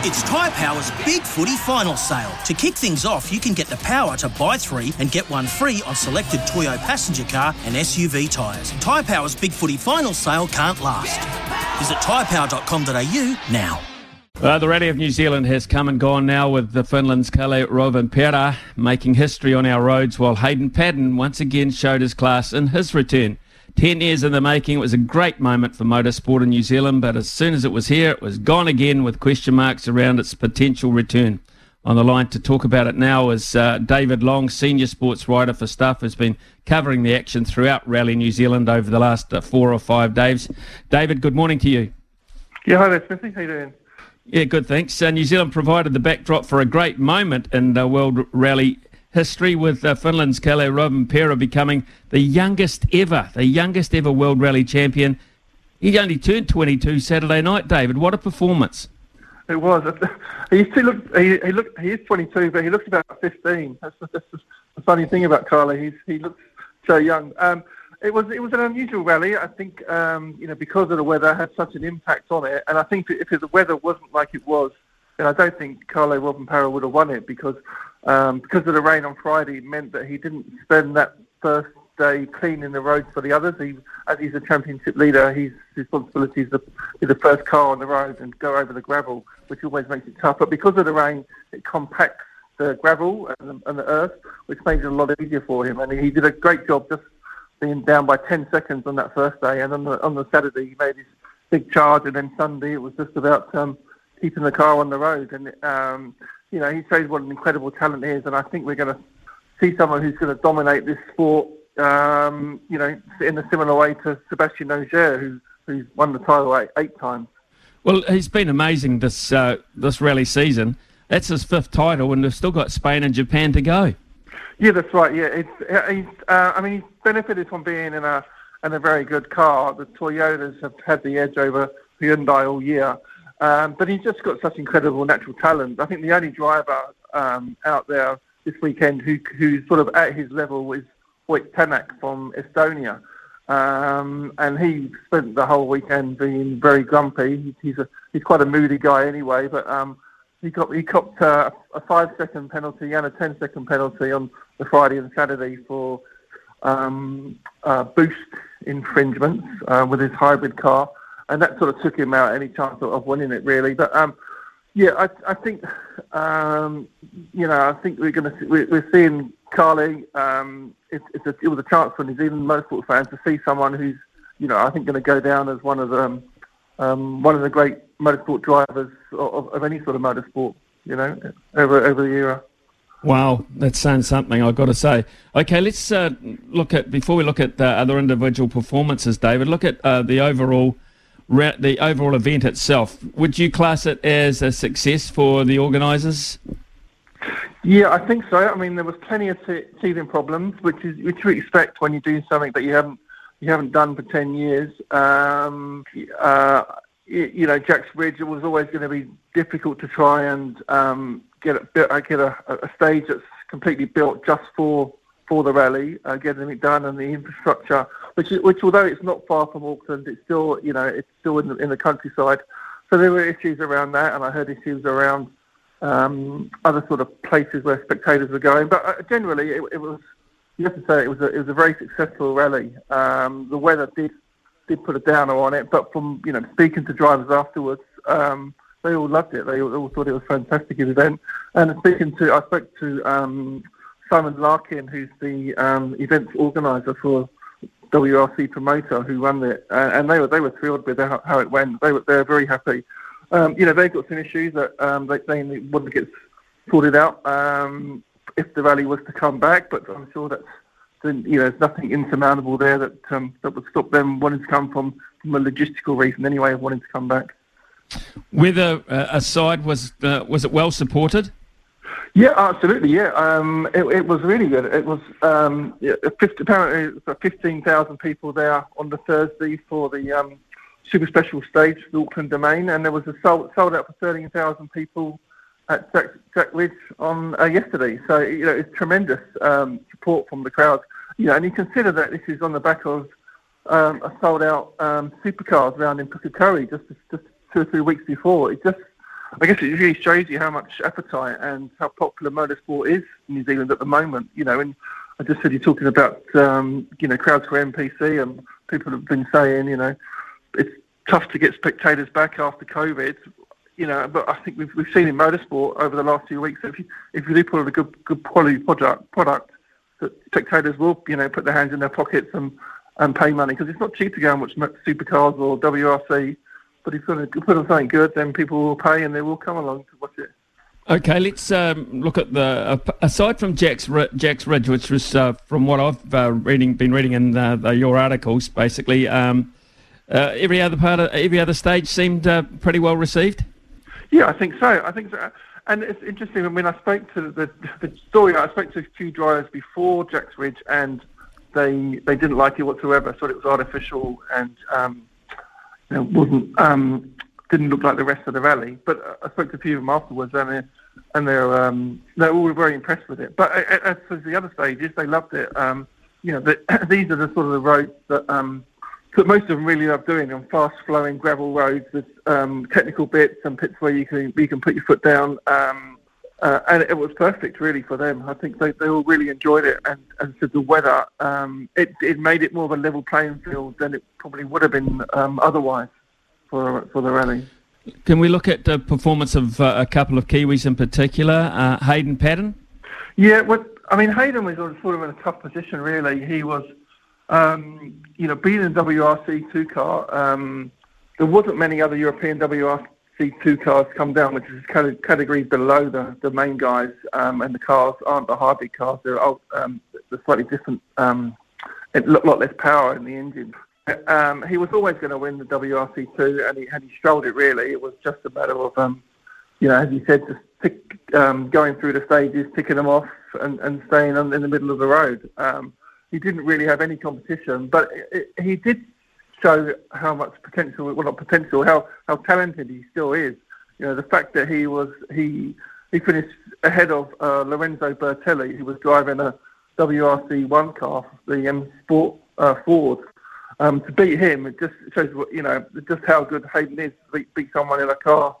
It's Tyre Power's Big Footy Final Sale. To kick things off, you can get the power to buy three and get one free on selected Toyo passenger car and SUV tyres. Tyre Power's Big Footy Final Sale can't last. Visit tyrepower.com.au now. Uh, the Rally of New Zealand has come and gone now with the Finland's Kalle Rovanperä making history on our roads while Hayden Paddon once again showed his class in his return. Ten years in the making. It was a great moment for motorsport in New Zealand, but as soon as it was here, it was gone again with question marks around its potential return. On the line to talk about it now is uh, David Long, senior sports writer for Stuff, who's been covering the action throughout Rally New Zealand over the last uh, four or five days. David, good morning to you. Yeah, hi there, Smithy. How you doing? Yeah, good, thanks. Uh, New Zealand provided the backdrop for a great moment in the World Rally history with uh, Finland's Kalle Rovanperä becoming the youngest ever, the youngest ever World Rally champion. He only turned 22 Saturday night, David. What a performance. It was. He still. He, he. He is 22, but he looks about 15. That's, that's the funny thing about Kalle. He's he looks so young. Um, it was it was an unusual rally. I think um, you know because of the weather had such an impact on it, and I think if the weather wasn't like it was, then I don't think Kalle Rovanperä would have won it because um, because of the rain on Friday meant that he didn't spend that first day cleaning the roads for the others. He, as he's a championship leader, his responsibility is to the first car on the road and go over the gravel, which always makes it tough. But because of the rain, it compacts the gravel and the, and the earth, which makes it a lot easier for him. And he did a great job just being down by 10 seconds on that first day. And on the, on the Saturday, he made his big charge. And then Sunday, it was just about um, keeping the car on the road. And, um, you know, he shows what an incredible talent he is. And I think we're going to see someone who's going to dominate this sport um, you know, in a similar way to Sébastien Ogier, who, who's won the title eight, eight times. Well, he's been amazing this uh, this rally season. That's his fifth title, and they've still got Spain and Japan to go. Yeah, that's right. Yeah, it's he's. Uh, I mean, he's benefited from being in a in a very good car. The Toyotas have had the edge over Hyundai all year, um, but he's just got such incredible natural talent. I think the only driver um, out there this weekend who who's sort of at his level is Ott Tänak from Estonia. Um, and he spent the whole weekend being very grumpy. He's a he's quite a moody guy anyway, but um, he got he copped uh, a five second penalty and a ten second penalty on the Friday and Saturday for uh, boost infringements uh, with his hybrid car, and that sort of took him out any chance of, of winning it really. But um, yeah, I, I think um, you know I think we're going to we're, we're seeing Kalle. Um, it, a, it, was a chance for New Zealand motorsport fans to see someone who's you know I think going to go down as one of the um, um, one of the great motorsport drivers of, of, any sort of motorsport. You know, over over the era. Wow, that's saying something. I've got to say. Okay, let's uh, look at before we look at the other individual performances, David. Look at uh, the overall the overall event itself. Would you class it as a success for the organisers? Yeah, I think so. I mean, there was plenty of teething problems, which is which you expect when you're doing something that you haven't you haven't done for ten years. Um, uh, you know, Jack's Ridge was always going to be difficult to try and um, get a, get a, a stage that's completely built just for for the rally, uh, getting it done, and the infrastructure, which which although it's not far from Auckland, it's still you know it's still in the, in the countryside. So there were issues around that, and I heard issues around um, other sort of places where spectators were going. But uh, generally, it, it, was you have to say it was a, it was a very successful rally. Um, the weather did did put a downer on it, but from you know speaking to drivers afterwards. Um, they all loved it. They all, all thought it was a fantastic event. And speaking to, I spoke to um, Simon Larkin, who's the um, events organizer for WRC Promoter, who run it, uh, and they were they were thrilled with how, how it went. They were they were very happy. um, you know, they've got some issues that um, they, they to get sorted out um, if the rally was to come back. But I'm sure that's you know, there's nothing insurmountable there that um, that would stop them wanting to come from, from a logistical reason anyway of wanting to come back. Weather uh, side was uh, was it well supported? Yeah, absolutely. Yeah, um, it, it, was really good. It was um, yeah, 50, apparently fifteen thousand people there on the Thursday for the um, super special stage, the Auckland Domain, and there was a sold, sold out for thirteen thousand people at Jack, Jack Ridge on uh, yesterday. So you know, it's tremendous um, support from the crowd. You know, and you consider that this is on the back of um, a sold out um, supercars round in Pukekohe just just two or three weeks before. It just, I guess, it really shows you how much appetite and how popular motorsport is in New Zealand at the moment. You know, and I just said you're talking about um, you know crowds for NPC, and people have been saying you know it's tough to get spectators back after COVID you know, but I think we've we've seen in motorsport over the last few weeks. If you if you do put on a good good quality product product, that spectators will you know put their hands in their pockets and and pay money because it's not cheap to go and watch supercars or WRC. But if you put on something good, then people will pay and they will come along to watch it. Okay, let's um, look at the uh, aside from Jack's Jack's Ridge, which was uh, from what I've uh, reading been reading in uh, the, your articles, basically. Um, uh, every other part of every other stage seemed uh, pretty well received. Yeah, I think so. I think so. And it's interesting. I mean, I spoke to the, the story. I spoke to a few drivers before Jack's Ridge, and they they didn't like it whatsoever. Thought it was artificial and um, know, wasn't um, didn't look like the rest of the rally. But I spoke to a few of them afterwards, and they're and they're um, they're all very impressed with it. But as for the other stages, they loved it. Um, you know, the, these are the sort of the roads that um, that most of them really love doing on fast-flowing gravel roads with um, technical bits and bits where you can you can put your foot down. Um, uh, and it was perfect, really, for them. I think they, they all really enjoyed it, and, and so the weather, um, it, it made it more of a level playing field than it probably would have been um, otherwise for for the rally. Can we look at the performance of uh, a couple of Kiwis in particular, uh, Hayden Paddon? Yeah, well, I mean, Hayden was sort of in a tough position, really. He was um, you know, being in WRC two car, um, there wasn't many other European WRC two cars come down, which is categories below the, the main guys, um, and the cars aren't the hybrid cars. They're, um, they're slightly different, um, a lot less power in the engine. Um, he was always going to win the WRC two, and he, and he strolled it really. It was just a matter of, um, you know, as you said, just tick, um, going through the stages, ticking them off, and, and staying in the middle of the road. Um, he didn't really have any competition, but it, it, he did show how much potential, well not potential, how, how talented he still is. You know, the fact that he was, he, he finished ahead of uh, Lorenzo Bertelli, who was driving a WRC one car, the M Sport uh, Ford. Um, to beat him, it just shows what you know, just how good Hayden is to beat, beat someone in a car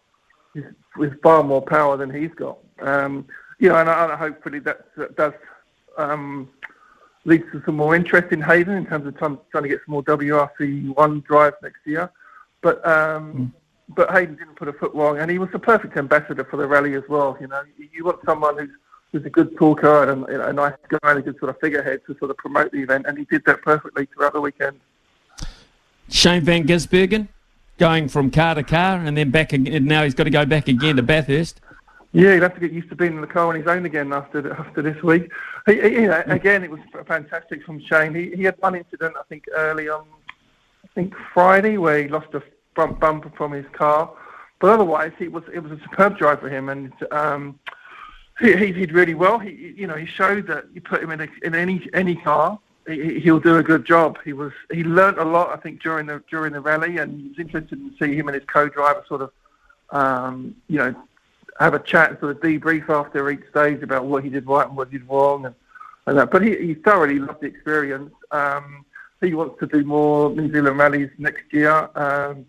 with far more power than he's got. Um, you know, and, and hopefully that, that does um, leads to some more interest in Hayden in terms of trying, trying to get some more WRC one drive next year. But um, mm. but Hayden didn't put a foot wrong, and he was the perfect ambassador for the rally as well. You know, you want someone who's who's a good talker and you know, a nice guy and a good sort of figurehead to sort of promote the event, and he did that perfectly throughout the weekend. Shane Van Gisbergen going from car to car and then back again. Now he's got to go back again to Bathurst. Yeah, he'll have to get used to being in the car on his own again after after this week. He, he, know, again, it was fantastic from Shane. He he had one incident, I think, early on, I think Friday, where he lost a front bumper from his car. But otherwise, it was it was a superb drive for him, and um, he, he did really well. He you know he showed that you put him in a, in any any car, he, he'll do a good job. He was he learnt a lot, I think, during the during the rally, and it was interesting to see him and his co-driver sort of um, you know have a chat, sort of debrief after each stage about what he did right and what he did wrong, and, and that. But he, he thoroughly loved the experience. Um, he wants to do more New Zealand rallies next year. Um,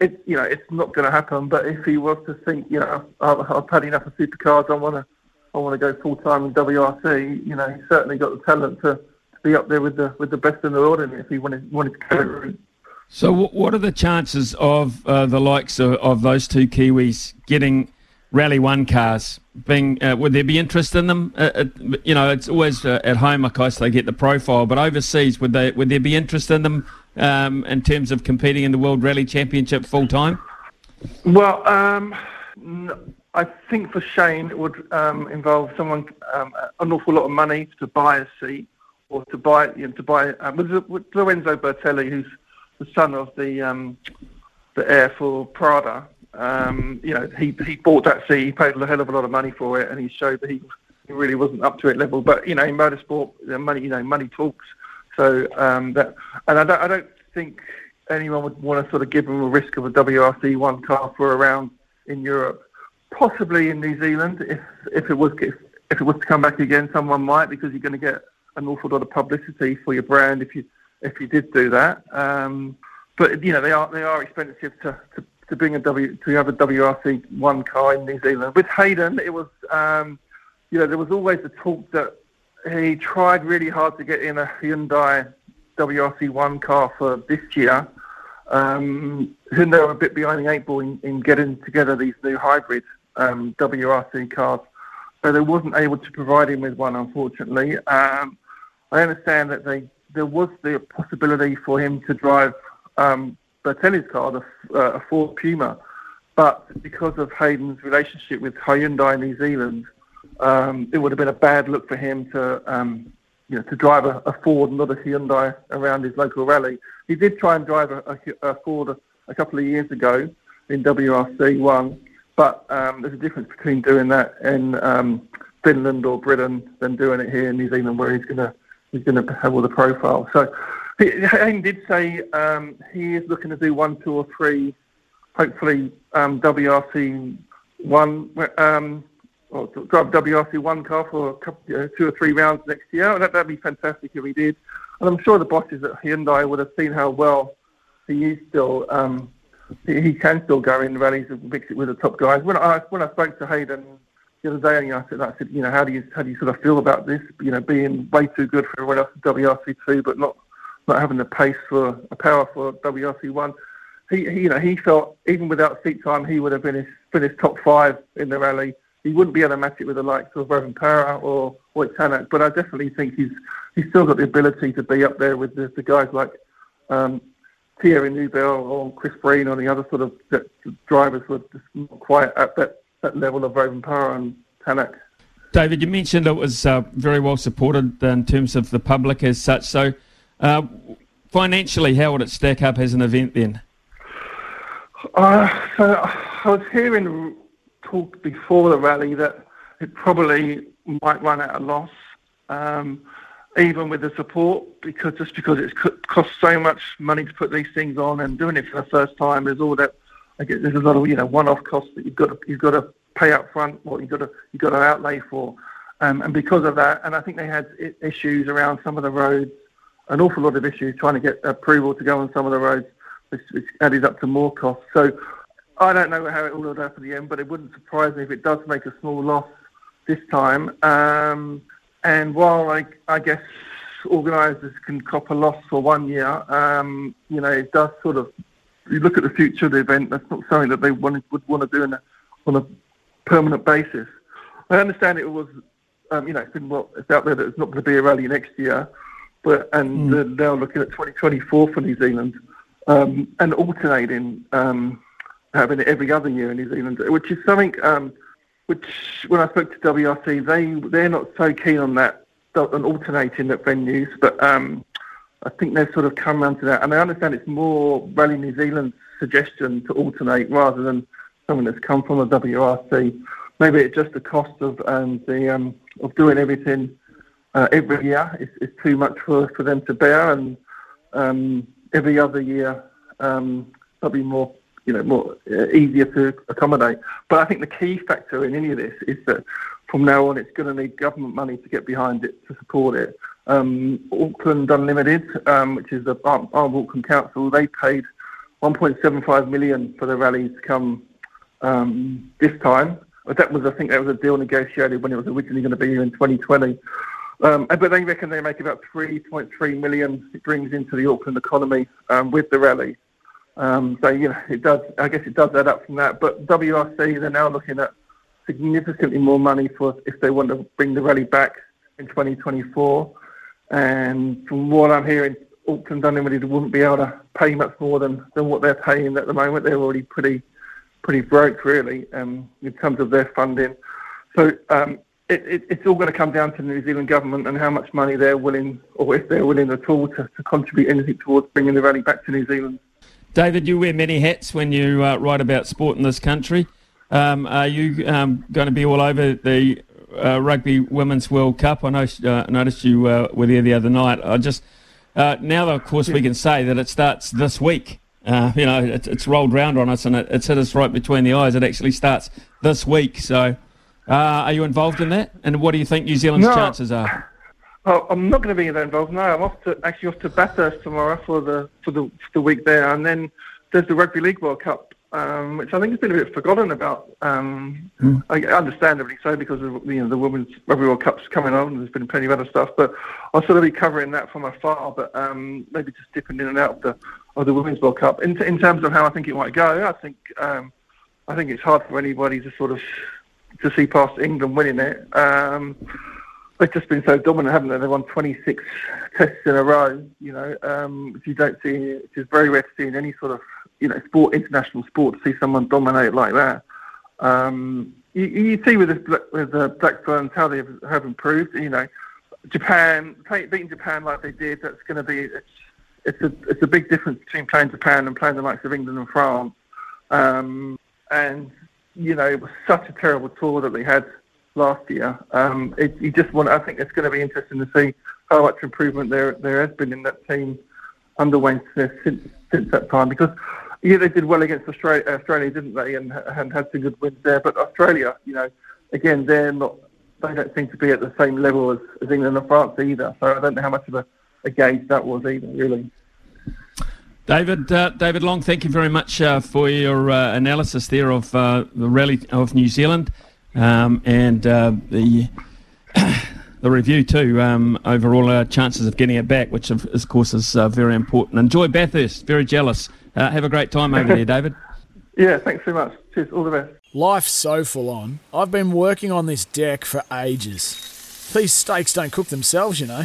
it, you know, it's not going to happen. But if he was to think, you know, I've, I've had enough of supercars, I want to, I want to go full time in WRC. You know, he's certainly got the talent to, to be up there with the with the best in the world, and if he wanted wanted to go. So, what are the chances of uh, the likes of, of those two Kiwis getting Rally One cars being uh, would there be interest in them? Uh, uh, you know, it's always uh, at home, of course, they get the profile, but overseas, would they would there be interest in them um, in terms of competing in the World Rally Championship full time? Well, um, I think for Shane it would um, involve someone um, an awful lot of money to buy a seat or to buy you know, to buy um, with Lorenzo Bertelli, who's the son of the um, the heir for Prada. Um, you know, he he bought that seat. He paid a hell of a lot of money for it, and he showed that he, he really wasn't up to it level. But you know, in motorsport, money you know money talks. So um, that, and I don't I don't think anyone would want to sort of give him a risk of a WRC one car for around in Europe. Possibly in New Zealand, if if it was if, if it was to come back again, someone might because you're going to get an awful lot of publicity for your brand if you if you did do that. Um, but you know they are they are expensive to, to, to bring a W to have a WRC one car in New Zealand. With Hayden, it was um, you know there was always the talk that he tried really hard to get in a Hyundai WRC one car for this year. Um, Hyundai were a bit behind the eight ball in, in getting together these new hybrid um, WRC cars. So they wasn't able to provide him with one, unfortunately. Um, I understand that they there was the possibility for him to drive um, Bertelli's car, the, uh, a Ford Puma, but because of Hayden's relationship with Hyundai New Zealand, um, it would have been a bad look for him to um, you know to drive a, a, Ford, not a Hyundai, around his local rally. He did try and drive a, a, a Ford a, a, couple of years ago in WRC one, but um, there's a difference between doing that in um, Finland or Britain than doing it here in New Zealand, where he's going to he's going to have all the profile. So Hayden did say um, he is looking to do one, two, or three, hopefully um, WRC one, um, or drive WRC one car for a couple, you know, two or three rounds next year. That would be fantastic if he did. And I'm sure the bosses at Hyundai would have seen how well he is still um, he, can still go in rallies and mix it with the top guys. When I when I spoke to Hayden the other day, and I said, I said, you know, how do you how do you sort of feel about this? You know, being way too good for everyone else in WRC two, but not not having the pace for a power for WRC one. He, he, you know, he felt even without seat time, he would have finished finished top five in the rally. He wouldn't be able to match it with the likes of Rovanperä or Ott Tanak, but I definitely think he's he's still got the ability to be up there with the, the guys like um, Thierry Neuville or Craig Breen or the other sort of drivers were just not quite at that, that level of Rovanperä and Tanak. David, you mentioned it was uh, very well supported in terms of the public as such. So, uh, financially, how would it stack up as an event then? Uh, so I was hearing talk before the rally that it probably might run at a loss. Um, even with the support, because just because it costs so much money to put these things on and doing it for the first time, there's all that. I guess there's a lot of you know one-off costs that you've got to, you've got to pay up front, what you've got to you've got to outlay for, um, and because of that, and I think they had issues around some of the roads, an awful lot of issues trying to get approval to go on some of the roads, which, which added up to more costs. So I don't know how it all will up at the end, but it wouldn't surprise me if it does make a small loss this time. Um, and while I, I guess organisers can cop a loss for one year, um, you know, it does sort of, you look at the future of the event, that's not something that they want, would want to do a, on a permanent basis. I understand it was, um, you know, it's been well, it's out there that it's not going to be a rally next year, but and mm. they're now looking at 2024 for New Zealand um, and alternating, um, having it every other year in New Zealand, which is something um, which when I spoke to WRC, they they're not so keen on that on alternating at venues, but um, I think they've sort of come around to that, and I understand it's more Rally New Zealand's suggestion to alternate rather than something that's come from the WRC. Maybe it's just the cost of um, the um, of doing everything uh, every year is, is too much for, for them to bear, and um, every other year um, be more you know, more uh, easier to accommodate. But I think the key factor in any of this is that from now on, it's going to need government money to get behind it to support it. Um, Auckland Unlimited, um, which is the Armed Auckland Council, they paid 1.75 million for the rallies to come um, this time. That was, I think, that was a deal negotiated when it was originally going to be in 2020. Um, but they reckon they make about 3.3 million it brings into the Auckland economy um, with the rally. Um, so you know, it does. I guess it does add up from that. But WRC, they're now looking at significantly more money for if they want to bring the rally back in 2024. And from what I'm hearing, Auckland Unlimited wouldn't be able to pay much more than, than what they're paying at the moment. They're already pretty pretty broke really um, in terms of their funding. So um, it, it, it's all going to come down to the New Zealand government and how much money they're willing, or if they're willing at all, to, to contribute anything towards bringing the rally back to New Zealand. David, you wear many hats when you uh, write about sport in this country. Um, are you um, going to be all over the uh, Rugby Women's World Cup? I know, uh, noticed you uh, were there the other night. I just uh, now, of course, we can say that it starts this week. Uh, you know, it, it's rolled round on us and it, it's hit us right between the eyes. It actually starts this week. So, are you involved in that? And what do you think New Zealand's no. chances are? Oh, I'm not going to be involved. No, I'm off to actually off to Bathurst tomorrow for the for the for the week there, and then there's the Rugby League World Cup um, which I think has been a bit forgotten about. Um, mm. I, understandably so, because of, you know the Women's Rugby World Cup's coming on. And there's been plenty of other stuff, but I'll sort of be covering that from afar. But um, maybe just dipping in and out of the of the Women's World Cup. In, in terms of how I think it might go, I think um, I think it's hard for anybody to sort of to see past England winning it. Um, they've just been so dominant, haven't they? They've won 26 tests in a row. You know, um, if you don't see, it is very rare to see in any sort of you know sport, international sport, to see someone dominate like that. Um, you, you, see with the, with the how they have, improved. You know, Japan beating Japan like they did. That's going to be it's, it's a it's a big difference between playing Japan and playing the likes of England and France. Um, and you know, it was such a terrible tour that they had last year. Um, it, you just want. I think it's going to be interesting to see how much improvement there there has been in that team under Wayne Smith since since that time. Because yeah, they did well against Australia, Australia didn't they? And, and had some good wins there. But Australia, you know, again, they're not. They don't seem to be at the same level as, as England and France either. So I don't know how much of a, a gauge that was either, really. David, uh, David Long, thank you very much uh, for your uh, analysis there of uh, the rally of New Zealand um, and uh, the the review too um, over all our chances of getting it back, which of, of course is uh, very important. Enjoy Bathurst. Very jealous. Uh, have a great time over there, David. Yeah, thanks so much. Cheers. All the best. Life's so full on. I've been working on this deck for ages. These steaks don't cook themselves, you know.